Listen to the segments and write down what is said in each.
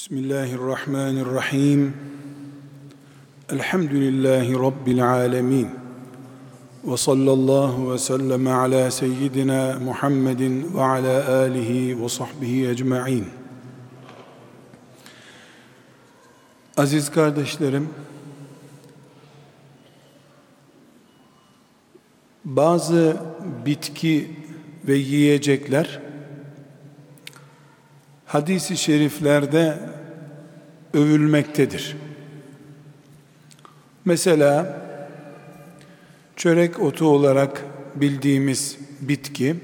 Bismillahirrahmanirrahim. Elhamdülillahi Rabbil alemin. Ve sallallahu ve sellem ala seyyidina Muhammedin ve ala alihi ve sahbihi ecma'in. Aziz kardeşlerim, bazı bitki ve yiyecekler hadisi şeriflerde övülmektedir. Mesela çörek otu olarak bildiğimiz bitki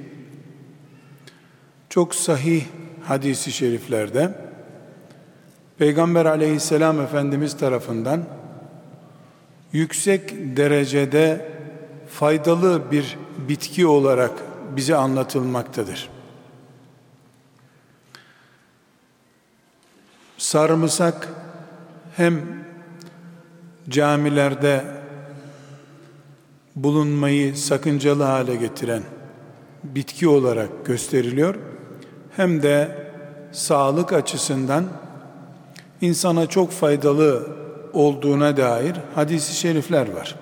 çok sahih hadisi şeriflerde Peygamber aleyhisselam Efendimiz tarafından yüksek derecede faydalı bir bitki olarak bize anlatılmaktadır. Sarımsak hem camilerde bulunmayı sakıncalı hale getiren bitki olarak gösteriliyor hem de sağlık açısından insana çok faydalı olduğuna dair hadisi şerifler var.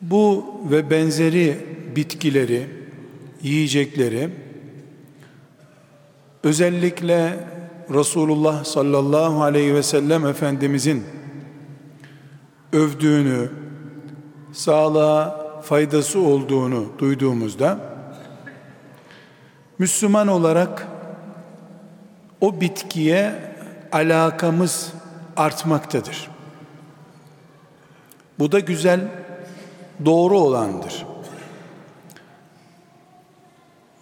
Bu ve benzeri bitkileri, yiyecekleri özellikle Resulullah sallallahu aleyhi ve sellem Efendimizin övdüğünü, sağlığa faydası olduğunu duyduğumuzda Müslüman olarak o bitkiye alakamız artmaktadır. Bu da güzel, doğru olandır.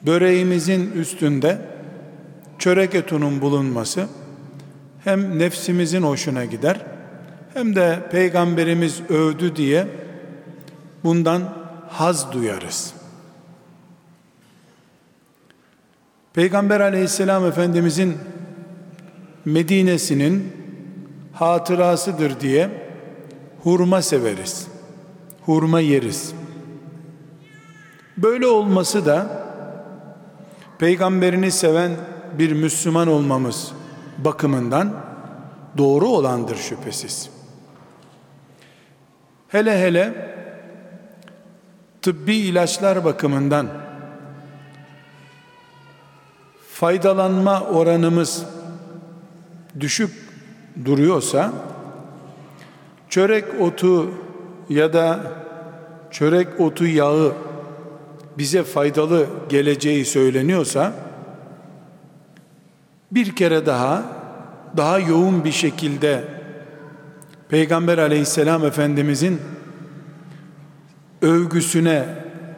Böreğimizin üstünde çörek etunun bulunması hem nefsimizin hoşuna gider hem de peygamberimiz övdü diye bundan haz duyarız. Peygamber aleyhisselam efendimizin Medine'sinin hatırasıdır diye hurma severiz. Hurma yeriz. Böyle olması da peygamberini seven bir Müslüman olmamız bakımından doğru olandır şüphesiz. Hele hele tıbbi ilaçlar bakımından faydalanma oranımız düşük duruyorsa çörek otu ya da çörek otu yağı bize faydalı geleceği söyleniyorsa bir kere daha daha yoğun bir şekilde Peygamber aleyhisselam efendimizin övgüsüne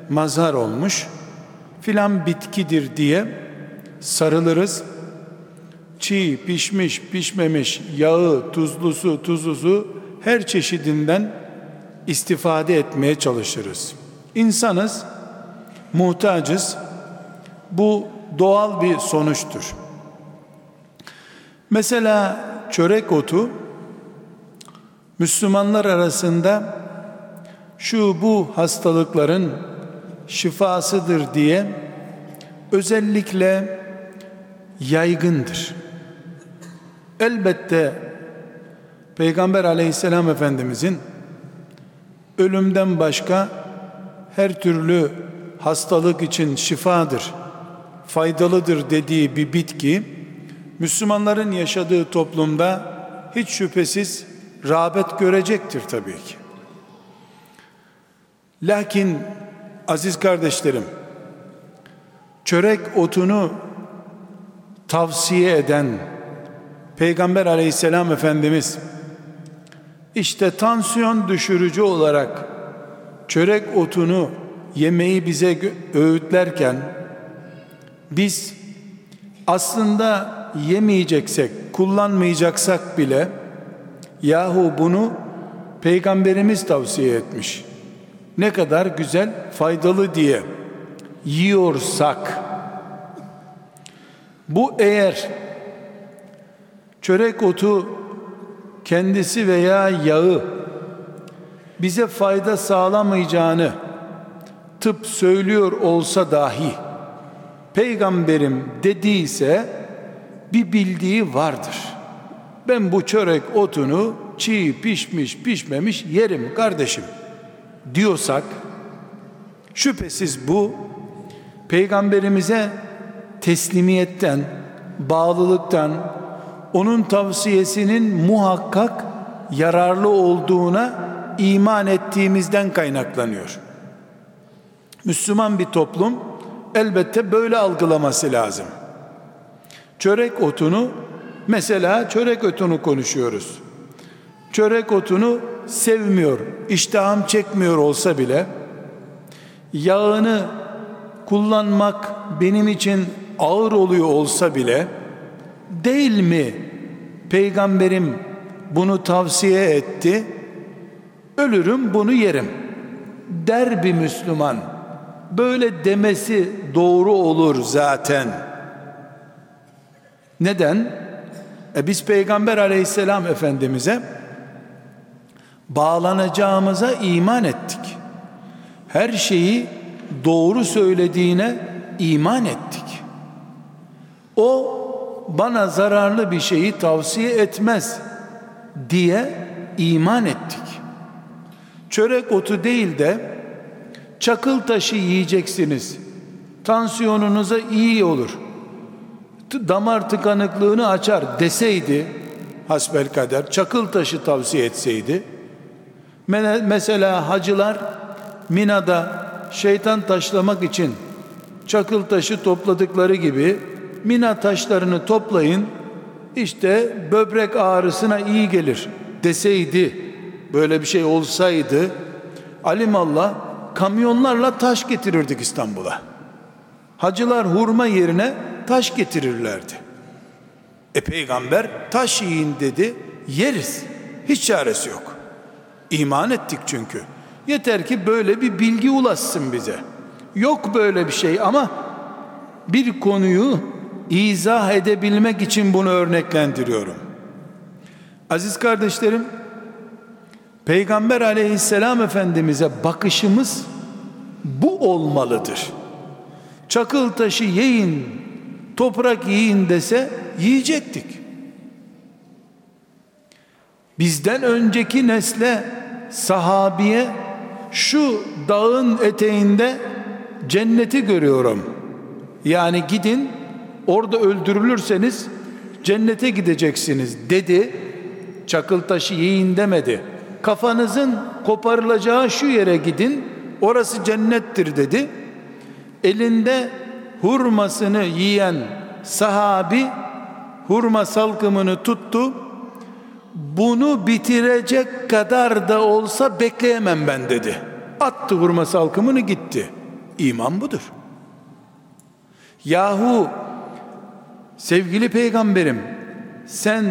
mazhar olmuş filan bitkidir diye sarılırız. Çiğ, pişmiş, pişmemiş, yağı, tuzlusu, tuzlusu her çeşidinden istifade etmeye çalışırız. İnsanız, muhtacız. Bu doğal bir sonuçtur. Mesela çörek otu Müslümanlar arasında şu bu hastalıkların şifasıdır diye özellikle yaygındır. Elbette Peygamber aleyhisselam efendimizin ölümden başka her türlü hastalık için şifadır, faydalıdır dediği bir bitki Müslümanların yaşadığı toplumda hiç şüphesiz rağbet görecektir tabii ki. Lakin aziz kardeşlerim, çörek otunu tavsiye eden Peygamber aleyhisselam Efendimiz işte tansiyon düşürücü olarak çörek otunu yemeği bize öğütlerken biz aslında yemeyeceksek, kullanmayacaksak bile yahu bunu peygamberimiz tavsiye etmiş. Ne kadar güzel, faydalı diye yiyorsak bu eğer çörek otu kendisi veya yağı bize fayda sağlamayacağını tıp söylüyor olsa dahi peygamberim dediyse bir bildiği vardır. Ben bu çörek otunu çiğ pişmiş pişmemiş yerim kardeşim diyorsak şüphesiz bu peygamberimize teslimiyetten, bağlılıktan, onun tavsiyesinin muhakkak yararlı olduğuna iman ettiğimizden kaynaklanıyor. Müslüman bir toplum elbette böyle algılaması lazım. Çörek otunu mesela çörek otunu konuşuyoruz. Çörek otunu sevmiyor, iştahım çekmiyor olsa bile yağını kullanmak benim için ağır oluyor olsa bile değil mi peygamberim bunu tavsiye etti? Ölürüm bunu yerim. Der bir Müslüman böyle demesi doğru olur zaten neden e biz peygamber aleyhisselam efendimize bağlanacağımıza iman ettik her şeyi doğru söylediğine iman ettik o bana zararlı bir şeyi tavsiye etmez diye iman ettik. Çörek otu değil de çakıl taşı yiyeceksiniz. Tansiyonunuza iyi olur. Damar tıkanıklığını açar deseydi hasbel kader çakıl taşı tavsiye etseydi mesela hacılar Mina'da şeytan taşlamak için çakıl taşı topladıkları gibi Mina taşlarını toplayın işte böbrek ağrısına iyi gelir deseydi böyle bir şey olsaydı alimallah kamyonlarla taş getirirdik İstanbul'a. Hacılar hurma yerine taş getirirlerdi. E peygamber taş yiyin dedi yeriz. Hiç çaresi yok. İman ettik çünkü. Yeter ki böyle bir bilgi ulaşsın bize. Yok böyle bir şey ama bir konuyu izah edebilmek için bunu örneklendiriyorum. Aziz kardeşlerim, Peygamber aleyhisselam efendimize bakışımız bu olmalıdır. Çakıl taşı yiyin, toprak yiyin dese yiyecektik. Bizden önceki nesle, sahabiye şu dağın eteğinde cenneti görüyorum. Yani gidin orada öldürülürseniz cennete gideceksiniz dedi. Çakıl taşı yiyin demedi. Kafanızın koparılacağı şu yere gidin. Orası cennettir dedi. Elinde hurmasını yiyen sahabi hurma salkımını tuttu. Bunu bitirecek kadar da olsa bekleyemem ben dedi. Attı hurma salkımını gitti. İman budur. Yahu sevgili peygamberim sen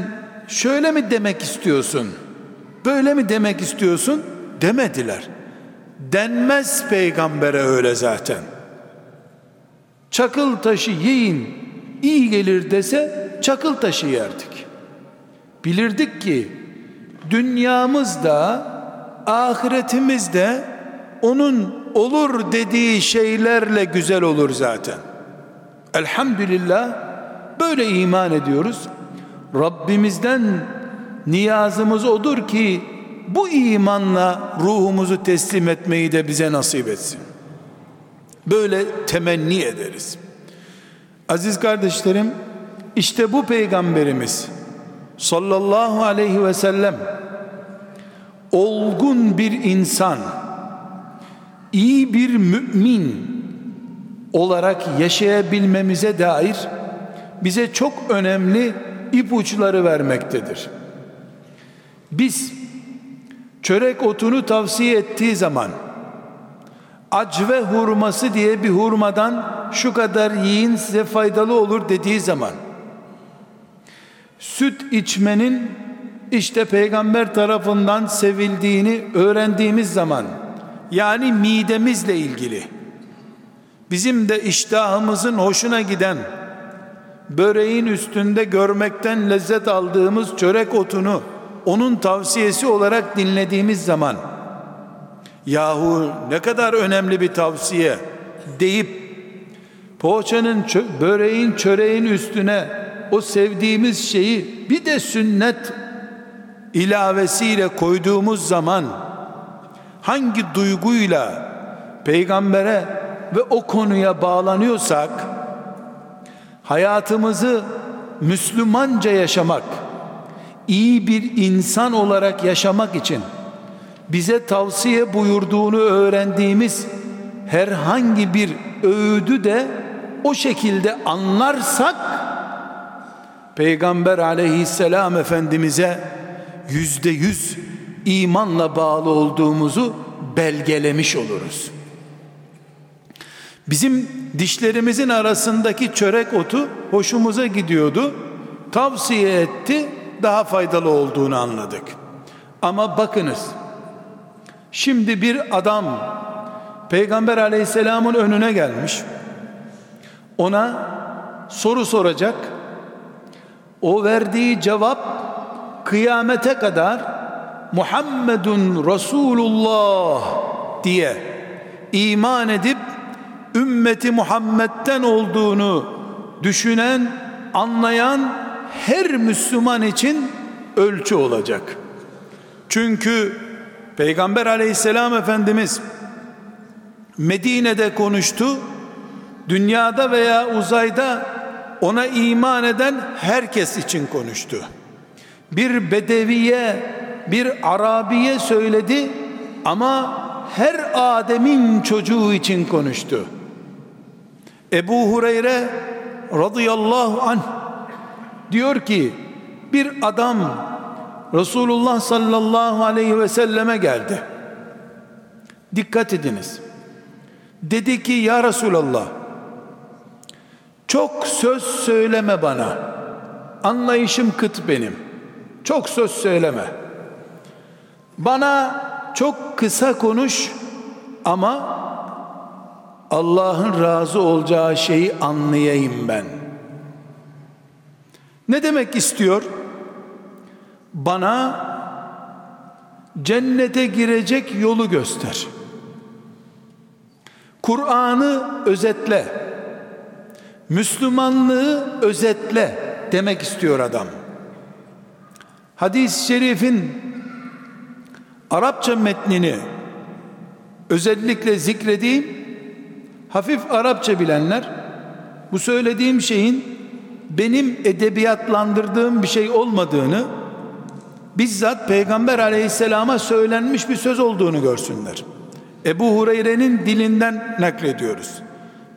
şöyle mi demek istiyorsun? Böyle mi demek istiyorsun? Demediler. Denmez peygambere öyle zaten. Çakıl taşı yiyin iyi gelir dese çakıl taşı yerdik. Bilirdik ki dünyamızda ahiretimizde onun olur dediği şeylerle güzel olur zaten. Elhamdülillah Böyle iman ediyoruz. Rabbimizden niyazımız odur ki bu imanla ruhumuzu teslim etmeyi de bize nasip etsin. Böyle temenni ederiz. Aziz kardeşlerim, işte bu peygamberimiz sallallahu aleyhi ve sellem olgun bir insan, iyi bir mümin olarak yaşayabilmemize dair bize çok önemli ipuçları vermektedir. Biz çörek otunu tavsiye ettiği zaman acve hurması diye bir hurmadan şu kadar yiyin size faydalı olur dediği zaman süt içmenin işte peygamber tarafından sevildiğini öğrendiğimiz zaman yani midemizle ilgili bizim de iştahımızın hoşuna giden böreğin üstünde görmekten lezzet aldığımız çörek otunu onun tavsiyesi olarak dinlediğimiz zaman yahu ne kadar önemli bir tavsiye deyip poğaçanın böreğin çöreğin üstüne o sevdiğimiz şeyi bir de sünnet ilavesiyle koyduğumuz zaman hangi duyguyla peygambere ve o konuya bağlanıyorsak hayatımızı Müslümanca yaşamak, iyi bir insan olarak yaşamak için bize tavsiye buyurduğunu öğrendiğimiz herhangi bir öğüdü de o şekilde anlarsak Peygamber aleyhisselam efendimize yüzde yüz imanla bağlı olduğumuzu belgelemiş oluruz. Bizim dişlerimizin arasındaki çörek otu hoşumuza gidiyordu. Tavsiye etti, daha faydalı olduğunu anladık. Ama bakınız, şimdi bir adam Peygamber aleyhisselamın önüne gelmiş. Ona soru soracak. O verdiği cevap kıyamete kadar Muhammedun Resulullah diye iman edip ümmeti Muhammed'den olduğunu düşünen, anlayan her Müslüman için ölçü olacak. Çünkü Peygamber aleyhisselam Efendimiz Medine'de konuştu. Dünyada veya uzayda ona iman eden herkes için konuştu. Bir bedeviye, bir Arabiye söyledi ama her Adem'in çocuğu için konuştu. Ebu Hureyre radıyallahu anh diyor ki bir adam Resulullah sallallahu aleyhi ve selleme geldi. Dikkat ediniz. Dedi ki ya Resulallah çok söz söyleme bana. Anlayışım kıt benim. Çok söz söyleme. Bana çok kısa konuş ama Allah'ın razı olacağı şeyi anlayayım ben. Ne demek istiyor? Bana cennete girecek yolu göster. Kur'an'ı özetle. Müslümanlığı özetle demek istiyor adam. Hadis-i şerifin Arapça metnini özellikle zikredeyim hafif Arapça bilenler bu söylediğim şeyin benim edebiyatlandırdığım bir şey olmadığını bizzat Peygamber aleyhisselama söylenmiş bir söz olduğunu görsünler. Ebu Hureyre'nin dilinden naklediyoruz.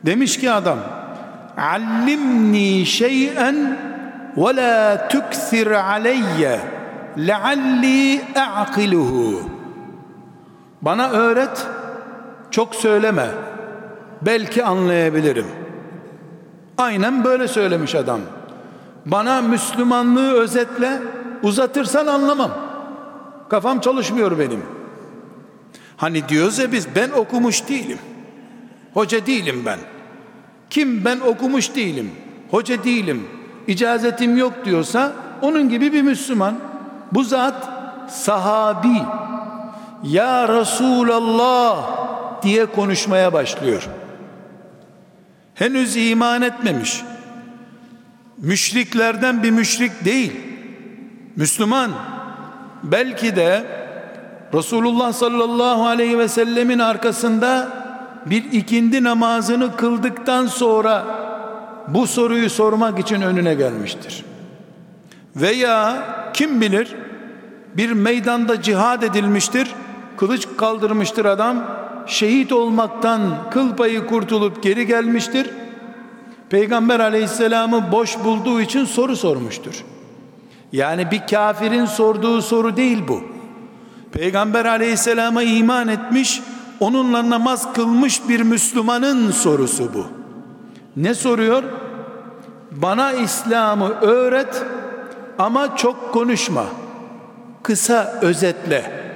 Demiş ki adam Allimni şey'en ve la tukthir aleyye lealli a'kiluhu Bana öğret çok söyleme belki anlayabilirim. Aynen böyle söylemiş adam. Bana Müslümanlığı özetle uzatırsan anlamam. Kafam çalışmıyor benim. Hani diyoruz ya biz ben okumuş değilim. Hoca değilim ben. Kim ben okumuş değilim. Hoca değilim. İcazetim yok diyorsa onun gibi bir Müslüman. Bu zat sahabi. Ya Resulallah diye konuşmaya başlıyor henüz iman etmemiş müşriklerden bir müşrik değil Müslüman belki de Resulullah sallallahu aleyhi ve sellemin arkasında bir ikindi namazını kıldıktan sonra bu soruyu sormak için önüne gelmiştir. Veya kim bilir bir meydanda cihad edilmiştir, kılıç kaldırmıştır adam, şehit olmaktan kıl payı kurtulup geri gelmiştir. Peygamber aleyhisselamı boş bulduğu için soru sormuştur. Yani bir kafirin sorduğu soru değil bu. Peygamber aleyhisselama iman etmiş, onunla namaz kılmış bir Müslümanın sorusu bu. Ne soruyor? Bana İslam'ı öğret ama çok konuşma. Kısa özetle.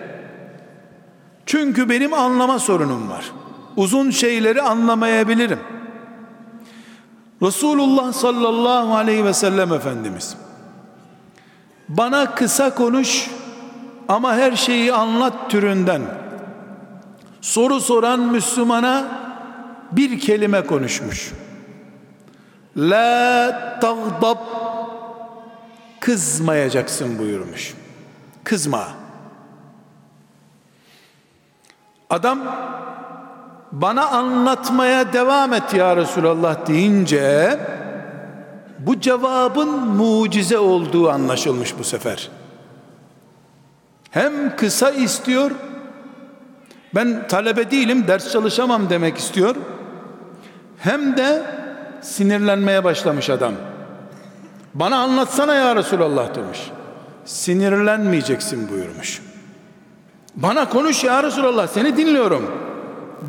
Çünkü benim anlama sorunum var. Uzun şeyleri anlamayabilirim. Resulullah sallallahu aleyhi ve sellem Efendimiz bana kısa konuş ama her şeyi anlat türünden soru soran Müslümana bir kelime konuşmuş. La tagdab kızmayacaksın buyurmuş. Kızma. Adam bana anlatmaya devam et ya Resulallah deyince bu cevabın mucize olduğu anlaşılmış bu sefer. Hem kısa istiyor, ben talebe değilim, ders çalışamam demek istiyor. Hem de sinirlenmeye başlamış adam. Bana anlatsana ya Resulallah demiş. Sinirlenmeyeceksin buyurmuş. Bana konuş ya Resulallah seni dinliyorum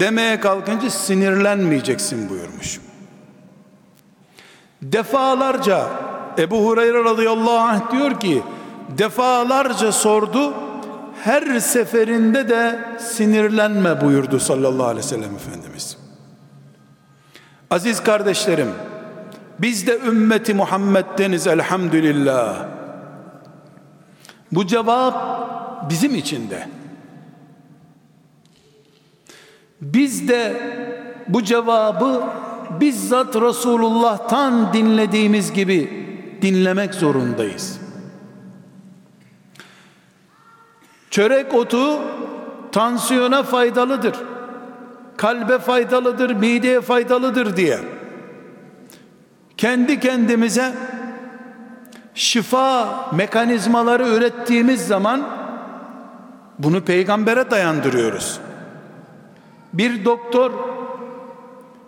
demeye kalkınca sinirlenmeyeceksin buyurmuş. Defalarca Ebu Hureyre radıyallahu anh diyor ki defalarca sordu her seferinde de sinirlenme buyurdu sallallahu aleyhi ve sellem Efendimiz. Aziz kardeşlerim biz de ümmeti Muhammed'deniz elhamdülillah. Bu cevap bizim içinde. Biz de bu cevabı bizzat Resulullah'tan dinlediğimiz gibi dinlemek zorundayız. Çörek otu tansiyona faydalıdır. Kalbe faydalıdır, mideye faydalıdır diye kendi kendimize şifa mekanizmaları ürettiğimiz zaman bunu peygambere dayandırıyoruz. Bir doktor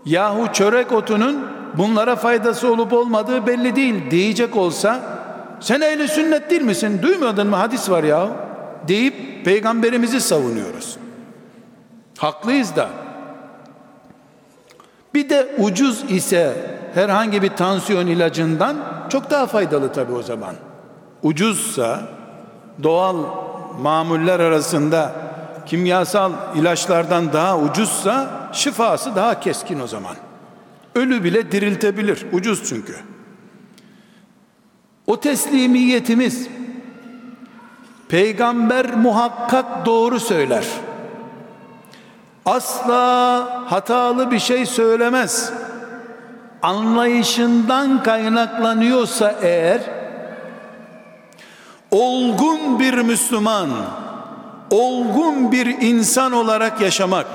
yahu çörek otunun bunlara faydası olup olmadığı belli değil diyecek olsa sen ehli sünnet değil misin duymadın mı hadis var ya deyip peygamberimizi savunuyoruz. Haklıyız da bir de ucuz ise herhangi bir tansiyon ilacından çok daha faydalı tabi o zaman. Ucuzsa doğal mamuller arasında kimyasal ilaçlardan daha ucuzsa şifası daha keskin o zaman. Ölü bile diriltebilir. Ucuz çünkü. O teslimiyetimiz peygamber muhakkak doğru söyler. Asla hatalı bir şey söylemez. Anlayışından kaynaklanıyorsa eğer olgun bir Müslüman olgun bir insan olarak yaşamak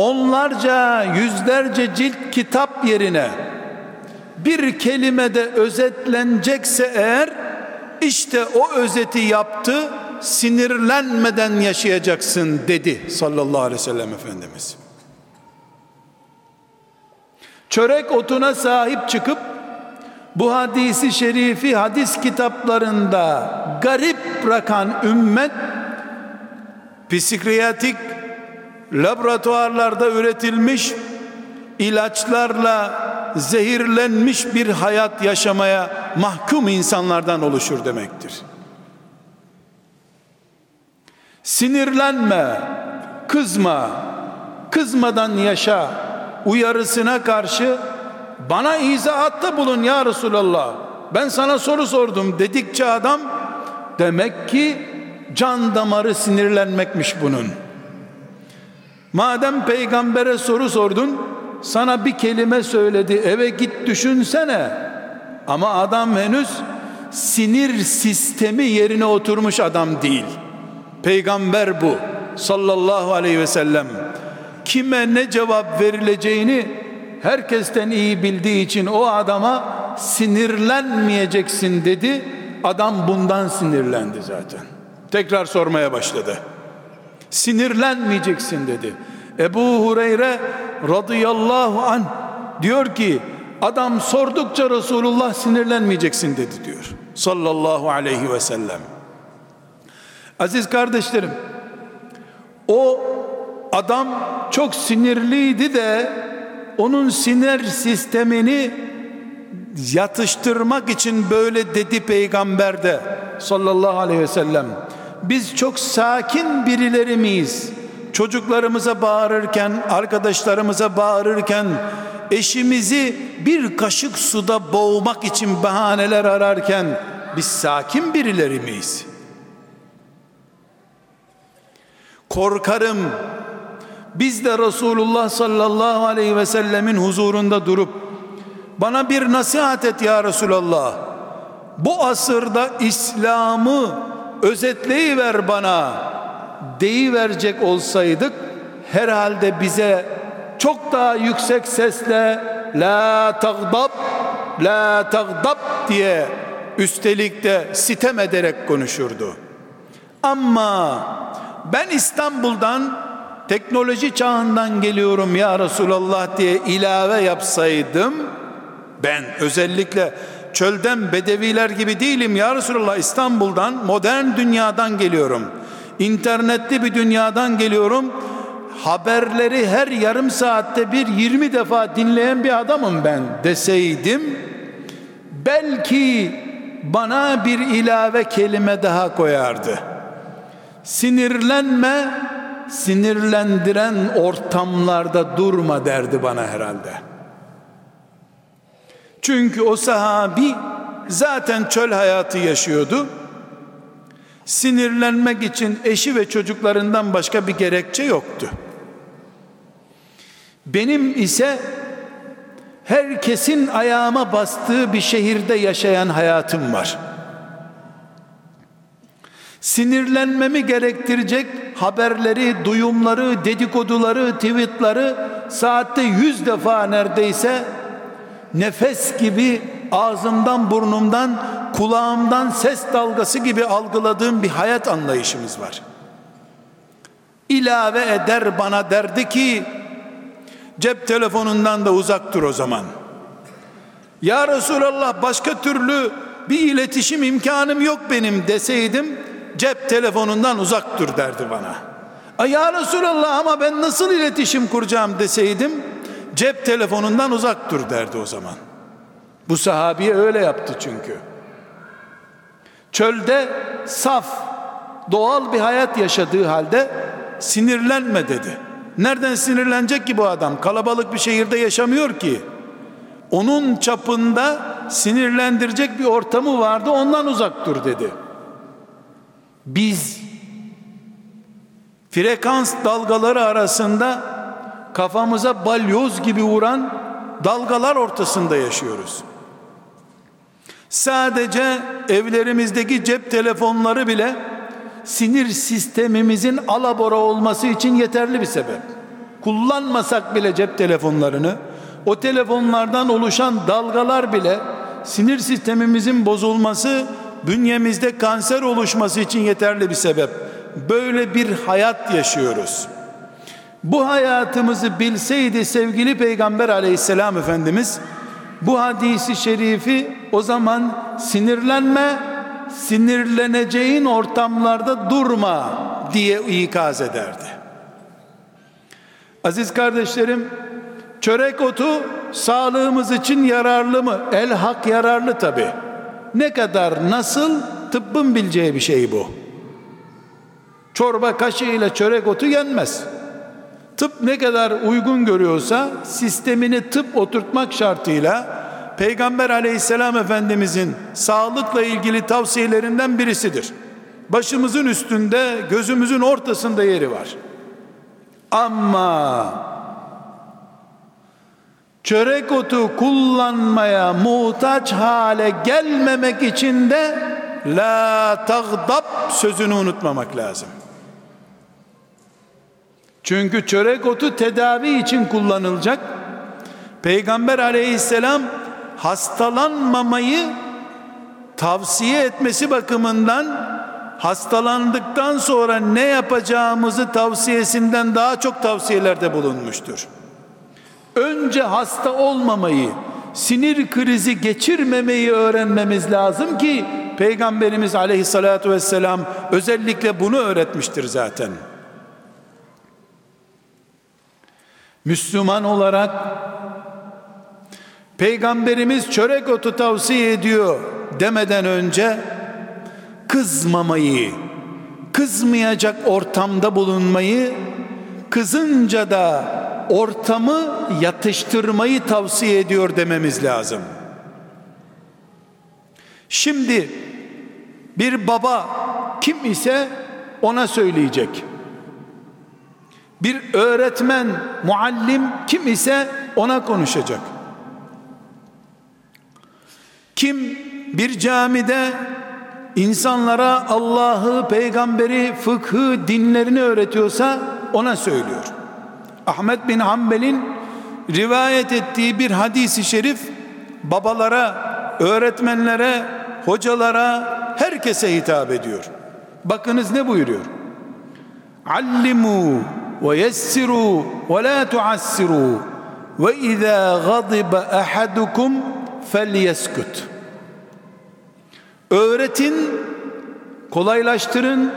onlarca yüzlerce cilt kitap yerine bir kelimede özetlenecekse eğer işte o özeti yaptı sinirlenmeden yaşayacaksın dedi sallallahu aleyhi ve sellem Efendimiz. Çörek otuna sahip çıkıp bu hadisi şerifi hadis kitaplarında garip bırakan ümmet psikiyatrik laboratuvarlarda üretilmiş ilaçlarla zehirlenmiş bir hayat yaşamaya mahkum insanlardan oluşur demektir. Sinirlenme, kızma, kızmadan yaşa uyarısına karşı bana izahatta bulun ya Resulallah. Ben sana soru sordum dedikçe adam demek ki can damarı sinirlenmekmiş bunun. Madem peygambere soru sordun, sana bir kelime söyledi, eve git düşünsene. Ama adam henüz sinir sistemi yerine oturmuş adam değil. Peygamber bu sallallahu aleyhi ve sellem. Kime ne cevap verileceğini herkesten iyi bildiği için o adama sinirlenmeyeceksin dedi. Adam bundan sinirlendi zaten. Tekrar sormaya başladı. Sinirlenmeyeceksin dedi. Ebu Hureyre radıyallahu an diyor ki adam sordukça Resulullah sinirlenmeyeceksin dedi diyor. Sallallahu aleyhi ve sellem. Aziz kardeşlerim o adam çok sinirliydi de onun sinir sistemini yatıştırmak için böyle dedi peygamber de sallallahu aleyhi ve sellem. Biz çok sakin birileri miyiz? Çocuklarımıza bağırırken, arkadaşlarımıza bağırırken, eşimizi bir kaşık suda boğmak için bahaneler ararken biz sakin birileri miyiz? Korkarım biz de Resulullah sallallahu aleyhi ve sellemin huzurunda durup bana bir nasihat et ya Resulallah bu asırda İslam'ı özetleyiver bana deyiverecek olsaydık herhalde bize çok daha yüksek sesle la tagdab la tagdab diye üstelik de sitem ederek konuşurdu. Ama ben İstanbul'dan teknoloji çağından geliyorum ya Resulallah diye ilave yapsaydım ben özellikle çölden bedeviler gibi değilim ya Resulallah İstanbul'dan modern dünyadan geliyorum. İnternetli bir dünyadan geliyorum. Haberleri her yarım saatte bir 20 defa dinleyen bir adamım ben deseydim belki bana bir ilave kelime daha koyardı. Sinirlenme, sinirlendiren ortamlarda durma derdi bana herhalde. Çünkü o sahabi zaten çöl hayatı yaşıyordu. Sinirlenmek için eşi ve çocuklarından başka bir gerekçe yoktu. Benim ise herkesin ayağıma bastığı bir şehirde yaşayan hayatım var. Sinirlenmemi gerektirecek haberleri, duyumları, dedikoduları, tweetleri saatte yüz defa neredeyse nefes gibi ağzımdan burnumdan kulağımdan ses dalgası gibi algıladığım bir hayat anlayışımız var. İlave eder bana derdi ki cep telefonundan da uzak dur o zaman. Ya Resulallah başka türlü bir iletişim imkanım yok benim deseydim cep telefonundan uzak dur derdi bana. Ya Resulallah ama ben nasıl iletişim kuracağım deseydim cep telefonundan uzak dur derdi o zaman. Bu sahabiye öyle yaptı çünkü. Çölde saf, doğal bir hayat yaşadığı halde sinirlenme dedi. Nereden sinirlenecek ki bu adam? Kalabalık bir şehirde yaşamıyor ki. Onun çapında sinirlendirecek bir ortamı vardı ondan uzak dur dedi. Biz frekans dalgaları arasında kafamıza balyoz gibi vuran dalgalar ortasında yaşıyoruz. Sadece evlerimizdeki cep telefonları bile sinir sistemimizin alabora olması için yeterli bir sebep. Kullanmasak bile cep telefonlarını, o telefonlardan oluşan dalgalar bile sinir sistemimizin bozulması, bünyemizde kanser oluşması için yeterli bir sebep. Böyle bir hayat yaşıyoruz. Bu hayatımızı bilseydi sevgili Peygamber aleyhisselam Efendimiz bu hadisi şerifi o zaman sinirlenme, sinirleneceğin ortamlarda durma diye ikaz ederdi. Aziz kardeşlerim, çörek otu sağlığımız için yararlı mı? El hak yararlı tabi. Ne kadar nasıl tıbbın bileceği bir şey bu. Çorba kaşığıyla çörek otu yenmez. Tıp ne kadar uygun görüyorsa sistemini tıp oturtmak şartıyla Peygamber aleyhisselam efendimizin sağlıkla ilgili tavsiyelerinden birisidir. Başımızın üstünde gözümüzün ortasında yeri var. Ama çörek otu kullanmaya muhtaç hale gelmemek için de la tagdab sözünü unutmamak lazım. Çünkü çörek otu tedavi için kullanılacak. Peygamber aleyhisselam hastalanmamayı tavsiye etmesi bakımından hastalandıktan sonra ne yapacağımızı tavsiyesinden daha çok tavsiyelerde bulunmuştur. Önce hasta olmamayı, sinir krizi geçirmemeyi öğrenmemiz lazım ki Peygamberimiz aleyhissalatu vesselam özellikle bunu öğretmiştir zaten. Müslüman olarak Peygamberimiz çörek otu tavsiye ediyor demeden önce kızmamayı, kızmayacak ortamda bulunmayı, kızınca da ortamı yatıştırmayı tavsiye ediyor dememiz lazım. Şimdi bir baba kim ise ona söyleyecek. Bir öğretmen, muallim kim ise ona konuşacak. Kim bir camide insanlara Allah'ı, peygamberi, fıkhı, dinlerini öğretiyorsa ona söylüyor. Ahmet bin Hanbel'in rivayet ettiği bir hadisi şerif babalara, öğretmenlere, hocalara, herkese hitap ediyor. Bakınız ne buyuruyor? Allimu la tuassiru ve izâ gadiba ahadukum felyeskut. Öğretin, kolaylaştırın,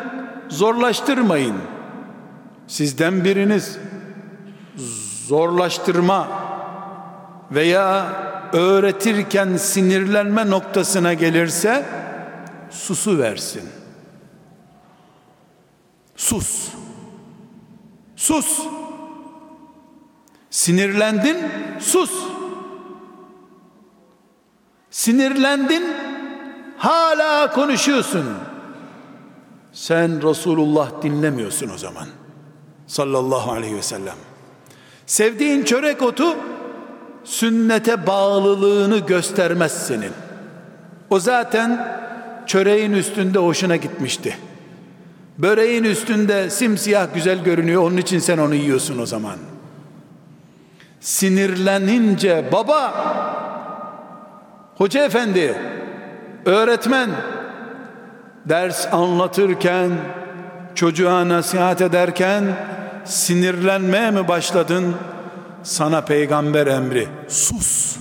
zorlaştırmayın. Sizden biriniz zorlaştırma veya öğretirken sinirlenme noktasına gelirse susu versin. Sus. Sus. Sinirlendin, sus. Sinirlendin, hala konuşuyorsun. Sen Resulullah dinlemiyorsun o zaman. Sallallahu aleyhi ve sellem. Sevdiğin çörek otu sünnete bağlılığını göstermez senin. O zaten çöreğin üstünde hoşuna gitmişti. Böreğin üstünde simsiyah güzel görünüyor. Onun için sen onu yiyorsun o zaman. Sinirlenince baba, hoca efendi, öğretmen ders anlatırken, çocuğa nasihat ederken sinirlenmeye mi başladın? Sana peygamber emri. Sus.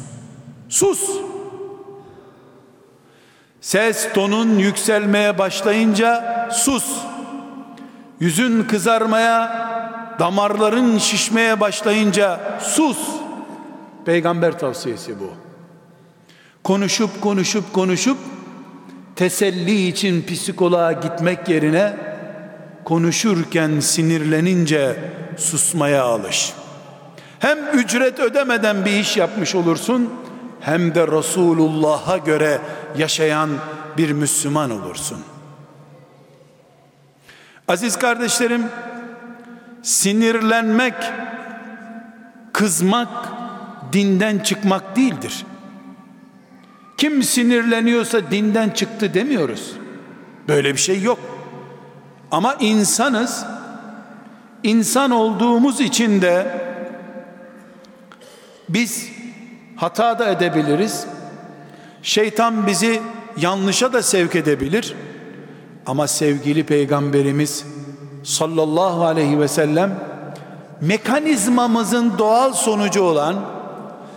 Sus. Ses tonun yükselmeye başlayınca sus. Yüzün kızarmaya, damarların şişmeye başlayınca sus. Peygamber tavsiyesi bu. Konuşup konuşup konuşup teselli için psikoloğa gitmek yerine konuşurken sinirlenince susmaya alış. Hem ücret ödemeden bir iş yapmış olursun hem de Resulullah'a göre yaşayan bir Müslüman olursun. Aziz kardeşlerim, sinirlenmek, kızmak dinden çıkmak değildir. Kim sinirleniyorsa dinden çıktı demiyoruz. Böyle bir şey yok. Ama insanız. İnsan olduğumuz için de biz hata da edebiliriz. Şeytan bizi yanlışa da sevk edebilir. Ama sevgili peygamberimiz sallallahu aleyhi ve sellem mekanizmamızın doğal sonucu olan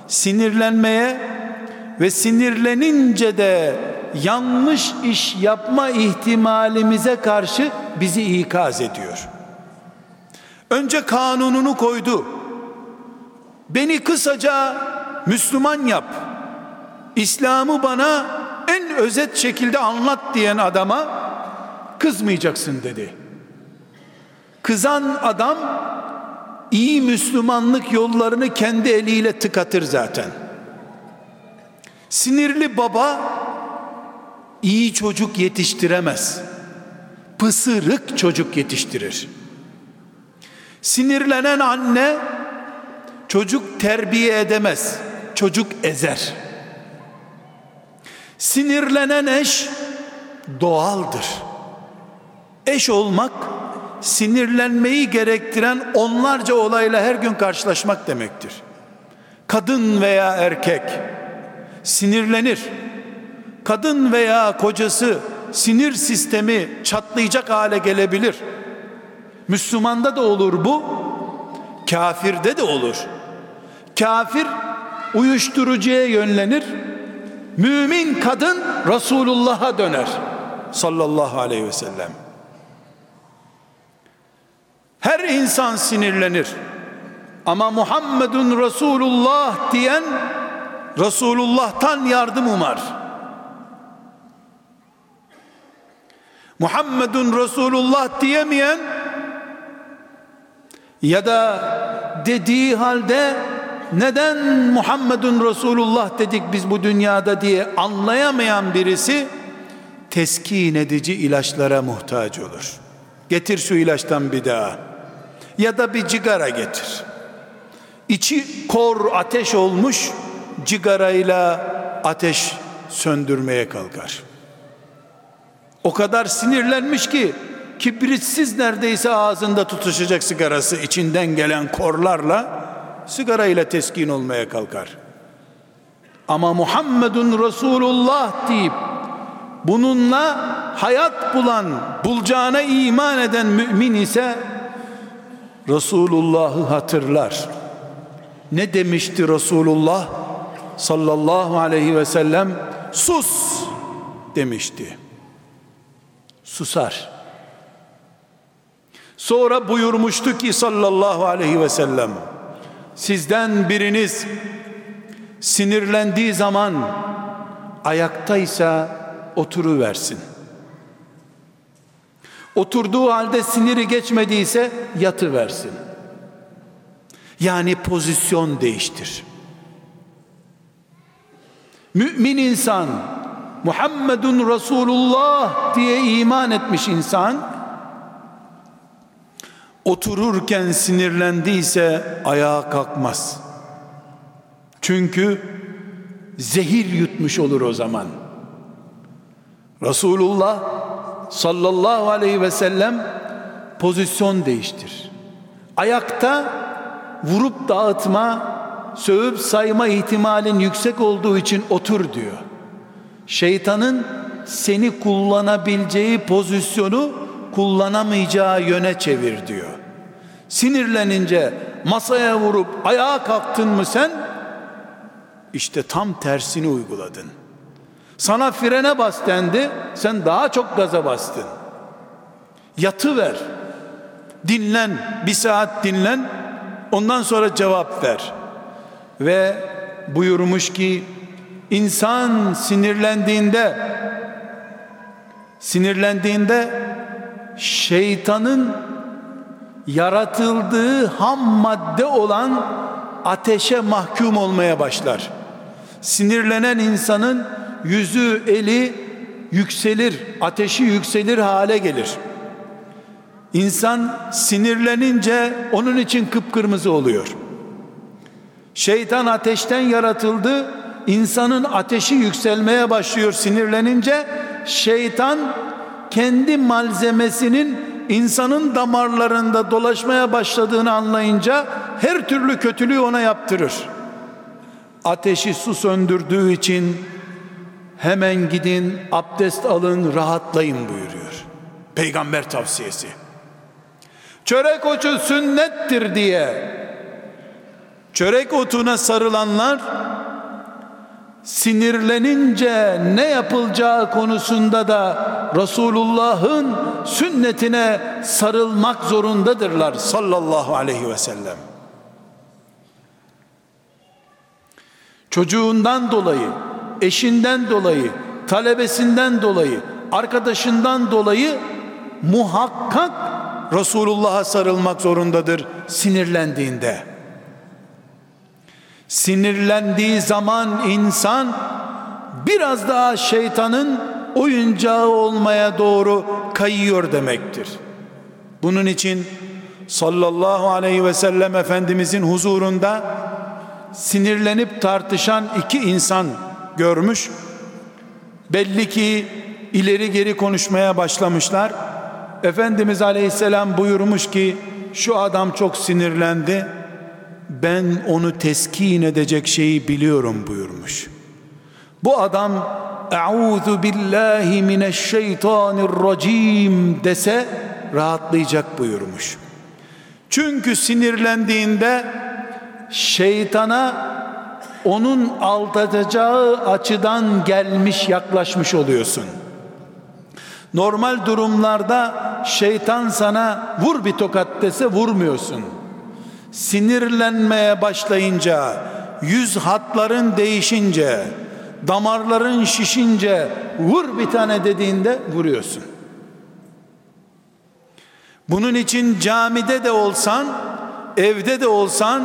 sinirlenmeye ve sinirlenince de yanlış iş yapma ihtimalimize karşı bizi ikaz ediyor. Önce kanununu koydu. Beni kısaca Müslüman yap. İslam'ı bana en özet şekilde anlat diyen adama kızmayacaksın dedi. Kızan adam iyi Müslümanlık yollarını kendi eliyle tıkatır zaten. Sinirli baba iyi çocuk yetiştiremez. Pısırık çocuk yetiştirir. Sinirlenen anne çocuk terbiye edemez. Çocuk ezer. Sinirlenen eş doğaldır. Eş olmak sinirlenmeyi gerektiren onlarca olayla her gün karşılaşmak demektir. Kadın veya erkek sinirlenir. Kadın veya kocası sinir sistemi çatlayacak hale gelebilir. Müslümanda da olur bu, kafirde de olur. Kafir uyuşturucuya yönlenir. Mümin kadın Resulullah'a döner. Sallallahu aleyhi ve sellem. Her insan sinirlenir. Ama Muhammedun Resulullah diyen Resulullah'tan yardım umar. Muhammedun Resulullah diyemeyen ya da dediği halde neden Muhammedun Resulullah dedik biz bu dünyada diye anlayamayan birisi teskin edici ilaçlara muhtaç olur. Getir şu ilaçtan bir daha. Ya da bir cigara getir. İçi kor ateş olmuş cigarayla ateş söndürmeye kalkar. O kadar sinirlenmiş ki kibritsiz neredeyse ağzında tutuşacak sigarası içinden gelen korlarla sigara ile teskin olmaya kalkar. Ama Muhammedun Resulullah deyip bununla hayat bulan, bulacağına iman eden mümin ise Resulullah'ı hatırlar. Ne demişti Resulullah sallallahu aleyhi ve sellem? Sus demişti. Susar. Sonra buyurmuştu ki sallallahu aleyhi ve sellem sizden biriniz sinirlendiği zaman ayaktaysa oturu versin. Oturduğu halde siniri geçmediyse yatı versin. Yani pozisyon değiştir. Mümin insan Muhammedun Resulullah diye iman etmiş insan otururken sinirlendiyse ayağa kalkmaz. Çünkü zehir yutmuş olur o zaman. Resulullah sallallahu aleyhi ve sellem pozisyon değiştir. Ayakta vurup dağıtma, sövüp sayma ihtimalin yüksek olduğu için otur diyor. Şeytanın seni kullanabileceği pozisyonu kullanamayacağı yöne çevir diyor. Sinirlenince masaya vurup ayağa kalktın mı sen? İşte tam tersini uyguladın. Sana frene bas dendi, sen daha çok gaza bastın. Yatı ver. Dinlen, bir saat dinlen, ondan sonra cevap ver. Ve buyurmuş ki insan sinirlendiğinde sinirlendiğinde şeytanın yaratıldığı ham madde olan ateşe mahkum olmaya başlar. Sinirlenen insanın yüzü, eli yükselir, ateşi yükselir hale gelir. İnsan sinirlenince onun için kıpkırmızı oluyor. Şeytan ateşten yaratıldı. İnsanın ateşi yükselmeye başlıyor sinirlenince. Şeytan kendi malzemesinin insanın damarlarında dolaşmaya başladığını anlayınca her türlü kötülüğü ona yaptırır. Ateşi su söndürdüğü için hemen gidin abdest alın rahatlayın buyuruyor. Peygamber tavsiyesi. Çörek otu sünnettir diye çörek otuna sarılanlar sinirlenince ne yapılacağı konusunda da Resulullah'ın sünnetine sarılmak zorundadırlar sallallahu aleyhi ve sellem. Çocuğundan dolayı, eşinden dolayı, talebesinden dolayı, arkadaşından dolayı muhakkak Resulullah'a sarılmak zorundadır sinirlendiğinde. Sinirlendiği zaman insan biraz daha şeytanın oyuncağı olmaya doğru kayıyor demektir. Bunun için sallallahu aleyhi ve sellem Efendimizin huzurunda sinirlenip tartışan iki insan görmüş. Belli ki ileri geri konuşmaya başlamışlar. Efendimiz aleyhisselam buyurmuş ki şu adam çok sinirlendi ben onu teskin edecek şeyi biliyorum buyurmuş. Bu adam Euzu billahi mineşşeytanirracim dese rahatlayacak buyurmuş. Çünkü sinirlendiğinde şeytana onun aldatacağı açıdan gelmiş yaklaşmış oluyorsun. Normal durumlarda şeytan sana vur bir tokat dese vurmuyorsun sinirlenmeye başlayınca, yüz hatların değişince, damarların şişince vur bir tane dediğinde vuruyorsun. Bunun için camide de olsan, evde de olsan,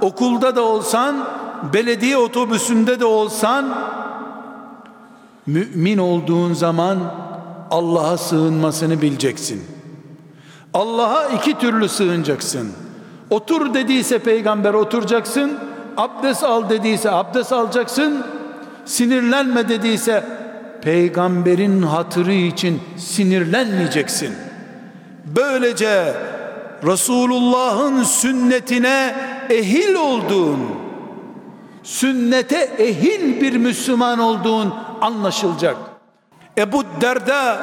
okulda da olsan, belediye otobüsünde de olsan mümin olduğun zaman Allah'a sığınmasını bileceksin. Allah'a iki türlü sığınacaksın. Otur dediyse peygamber oturacaksın. Abdest al dediyse abdest alacaksın. sinirlenme dediyse peygamberin hatırı için sinirlenmeyeceksin. Böylece Resulullah'ın sünnetine ehil olduğun, sünnete ehil bir Müslüman olduğun anlaşılacak. Ebu Derda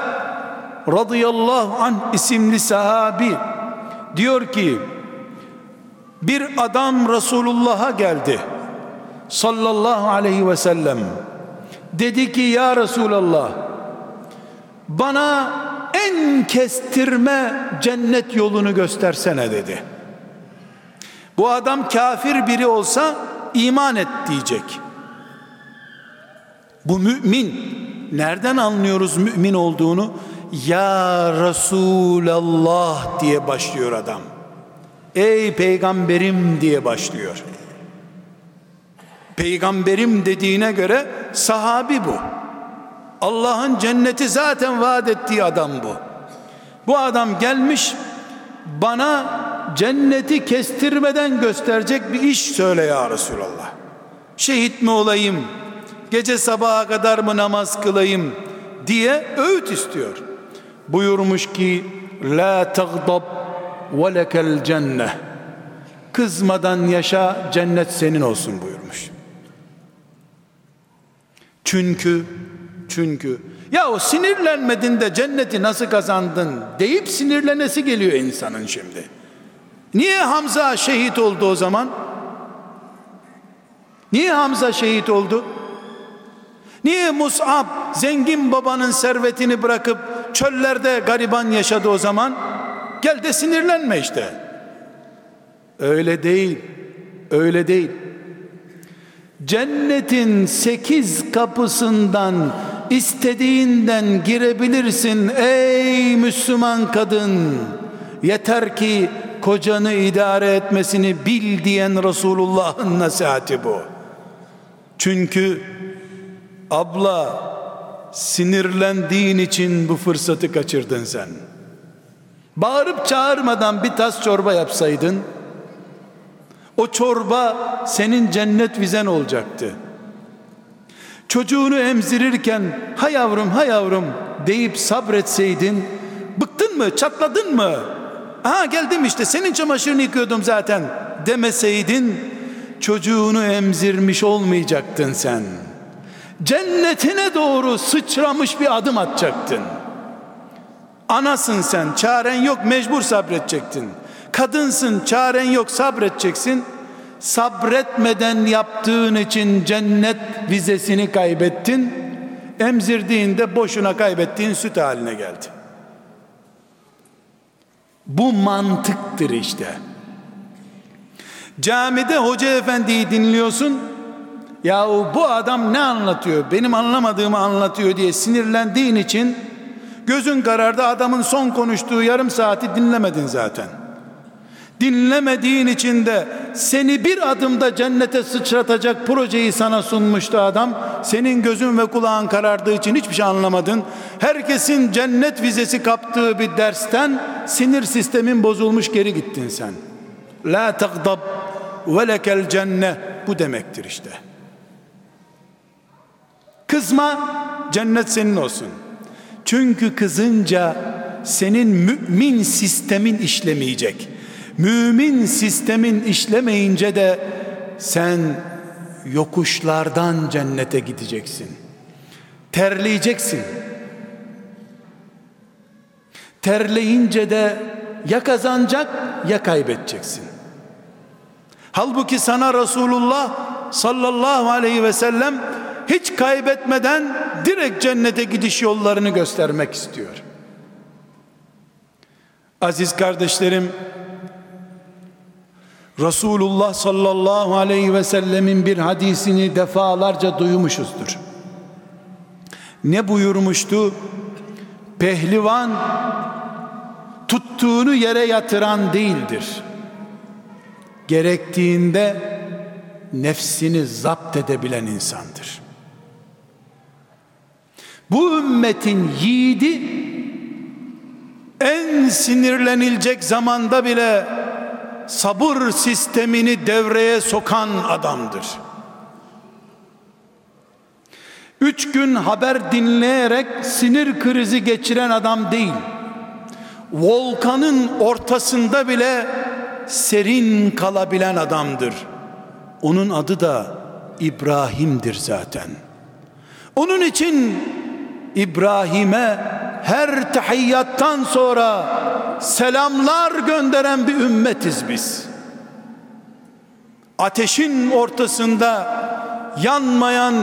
radıyallahu anh isimli sahabi diyor ki bir adam Resulullah'a geldi. Sallallahu aleyhi ve sellem. Dedi ki ya Resulallah bana en kestirme cennet yolunu göstersene dedi. Bu adam kafir biri olsa iman et diyecek bu mümin nereden anlıyoruz mümin olduğunu ya Resulallah diye başlıyor adam ey peygamberim diye başlıyor peygamberim dediğine göre sahabi bu. Allah'ın cenneti zaten vaat ettiği adam bu. Bu adam gelmiş bana cenneti kestirmeden gösterecek bir iş söyle ya Resulallah. Şehit mi olayım? Gece sabaha kadar mı namaz kılayım? diye öğüt istiyor. Buyurmuş ki la tagdab ve lekel cenneh. Kızmadan yaşa cennet senin olsun buyurmuş. Çünkü çünkü ya o sinirlenmedin de cenneti nasıl kazandın deyip sinirlenesi geliyor insanın şimdi. Niye Hamza şehit oldu o zaman? Niye Hamza şehit oldu? Niye Mus'ab zengin babanın servetini bırakıp çöllerde gariban yaşadı o zaman? Gel de sinirlenme işte. Öyle değil. Öyle değil. Cennetin sekiz kapısından istediğinden girebilirsin ey Müslüman kadın. Yeter ki kocanı idare etmesini bil diyen Resulullah'ın nasihati bu. Çünkü abla sinirlendiğin için bu fırsatı kaçırdın sen. Bağırıp çağırmadan bir tas çorba yapsaydın o çorba senin cennet vizen olacaktı. Çocuğunu emzirirken ha yavrum ha yavrum deyip sabretseydin bıktın mı çatladın mı? Aha geldim işte senin çamaşırını yıkıyordum zaten demeseydin çocuğunu emzirmiş olmayacaktın sen. Cennetine doğru sıçramış bir adım atacaktın. Anasın sen çaren yok mecbur sabredecektin. Kadınsın çaren yok sabredeceksin. Sabretmeden yaptığın için cennet vizesini kaybettin. Emzirdiğinde boşuna kaybettiğin süt haline geldi. Bu mantıktır işte. Camide hoca efendiyi dinliyorsun. Yahu bu adam ne anlatıyor? Benim anlamadığımı anlatıyor diye sinirlendiğin için gözün karardı adamın son konuştuğu yarım saati dinlemedin zaten.'' Dinlemediğin için de seni bir adımda cennete sıçratacak projeyi sana sunmuştu adam. Senin gözün ve kulağın karardığı için hiçbir şey anlamadın. Herkesin cennet vizesi kaptığı bir dersten sinir sistemin bozulmuş geri gittin sen. La tagdab ve lekel cenne bu demektir işte. Kızma cennet senin olsun. Çünkü kızınca senin mümin sistemin işlemeyecek Mümin sistemin işlemeyince de sen yokuşlardan cennete gideceksin. Terleyeceksin. Terleyince de ya kazanacak ya kaybedeceksin. Halbuki sana Resulullah sallallahu aleyhi ve sellem hiç kaybetmeden direkt cennete gidiş yollarını göstermek istiyor. Aziz kardeşlerim, Resulullah sallallahu aleyhi ve sellemin bir hadisini defalarca duymuşuzdur. Ne buyurmuştu? Pehlivan tuttuğunu yere yatıran değildir. Gerektiğinde nefsini zapt edebilen insandır. Bu ümmetin yiğidi en sinirlenilecek zamanda bile sabır sistemini devreye sokan adamdır. Üç gün haber dinleyerek sinir krizi geçiren adam değil. Volkanın ortasında bile serin kalabilen adamdır. Onun adı da İbrahim'dir zaten. Onun için İbrahim'e her tahiyyattan sonra selamlar gönderen bir ümmetiz biz. Ateşin ortasında yanmayan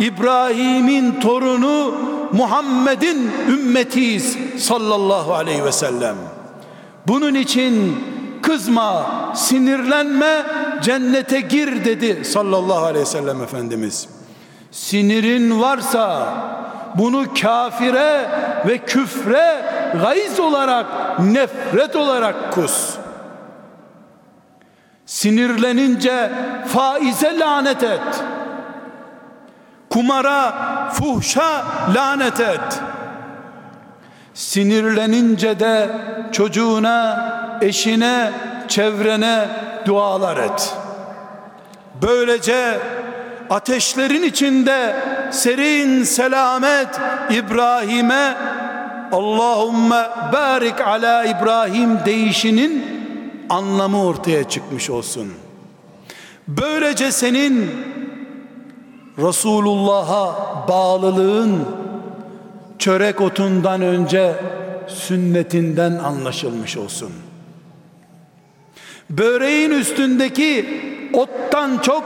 İbrahim'in torunu Muhammed'in ümmetiyiz sallallahu aleyhi ve sellem. Bunun için kızma, sinirlenme, cennete gir dedi sallallahu aleyhi ve sellem Efendimiz. Sinirin varsa bunu kafire ve küfre gayz olarak, nefret olarak kus. Sinirlenince faize lanet et. Kumara, fuhşa lanet et. Sinirlenince de çocuğuna, eşine, çevrene dualar et. Böylece ateşlerin içinde serin selamet İbrahim'e Allahümme barik ala İbrahim deyişinin anlamı ortaya çıkmış olsun. Böylece senin Resulullah'a bağlılığın çörek otundan önce sünnetinden anlaşılmış olsun. Böreğin üstündeki ottan çok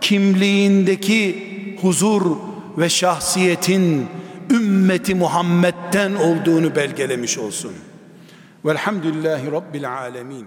kimliğindeki huzur ve şahsiyetin ümmeti Muhammed'den olduğunu belgelemiş olsun. Velhamdülillahi Rabbil Alemin.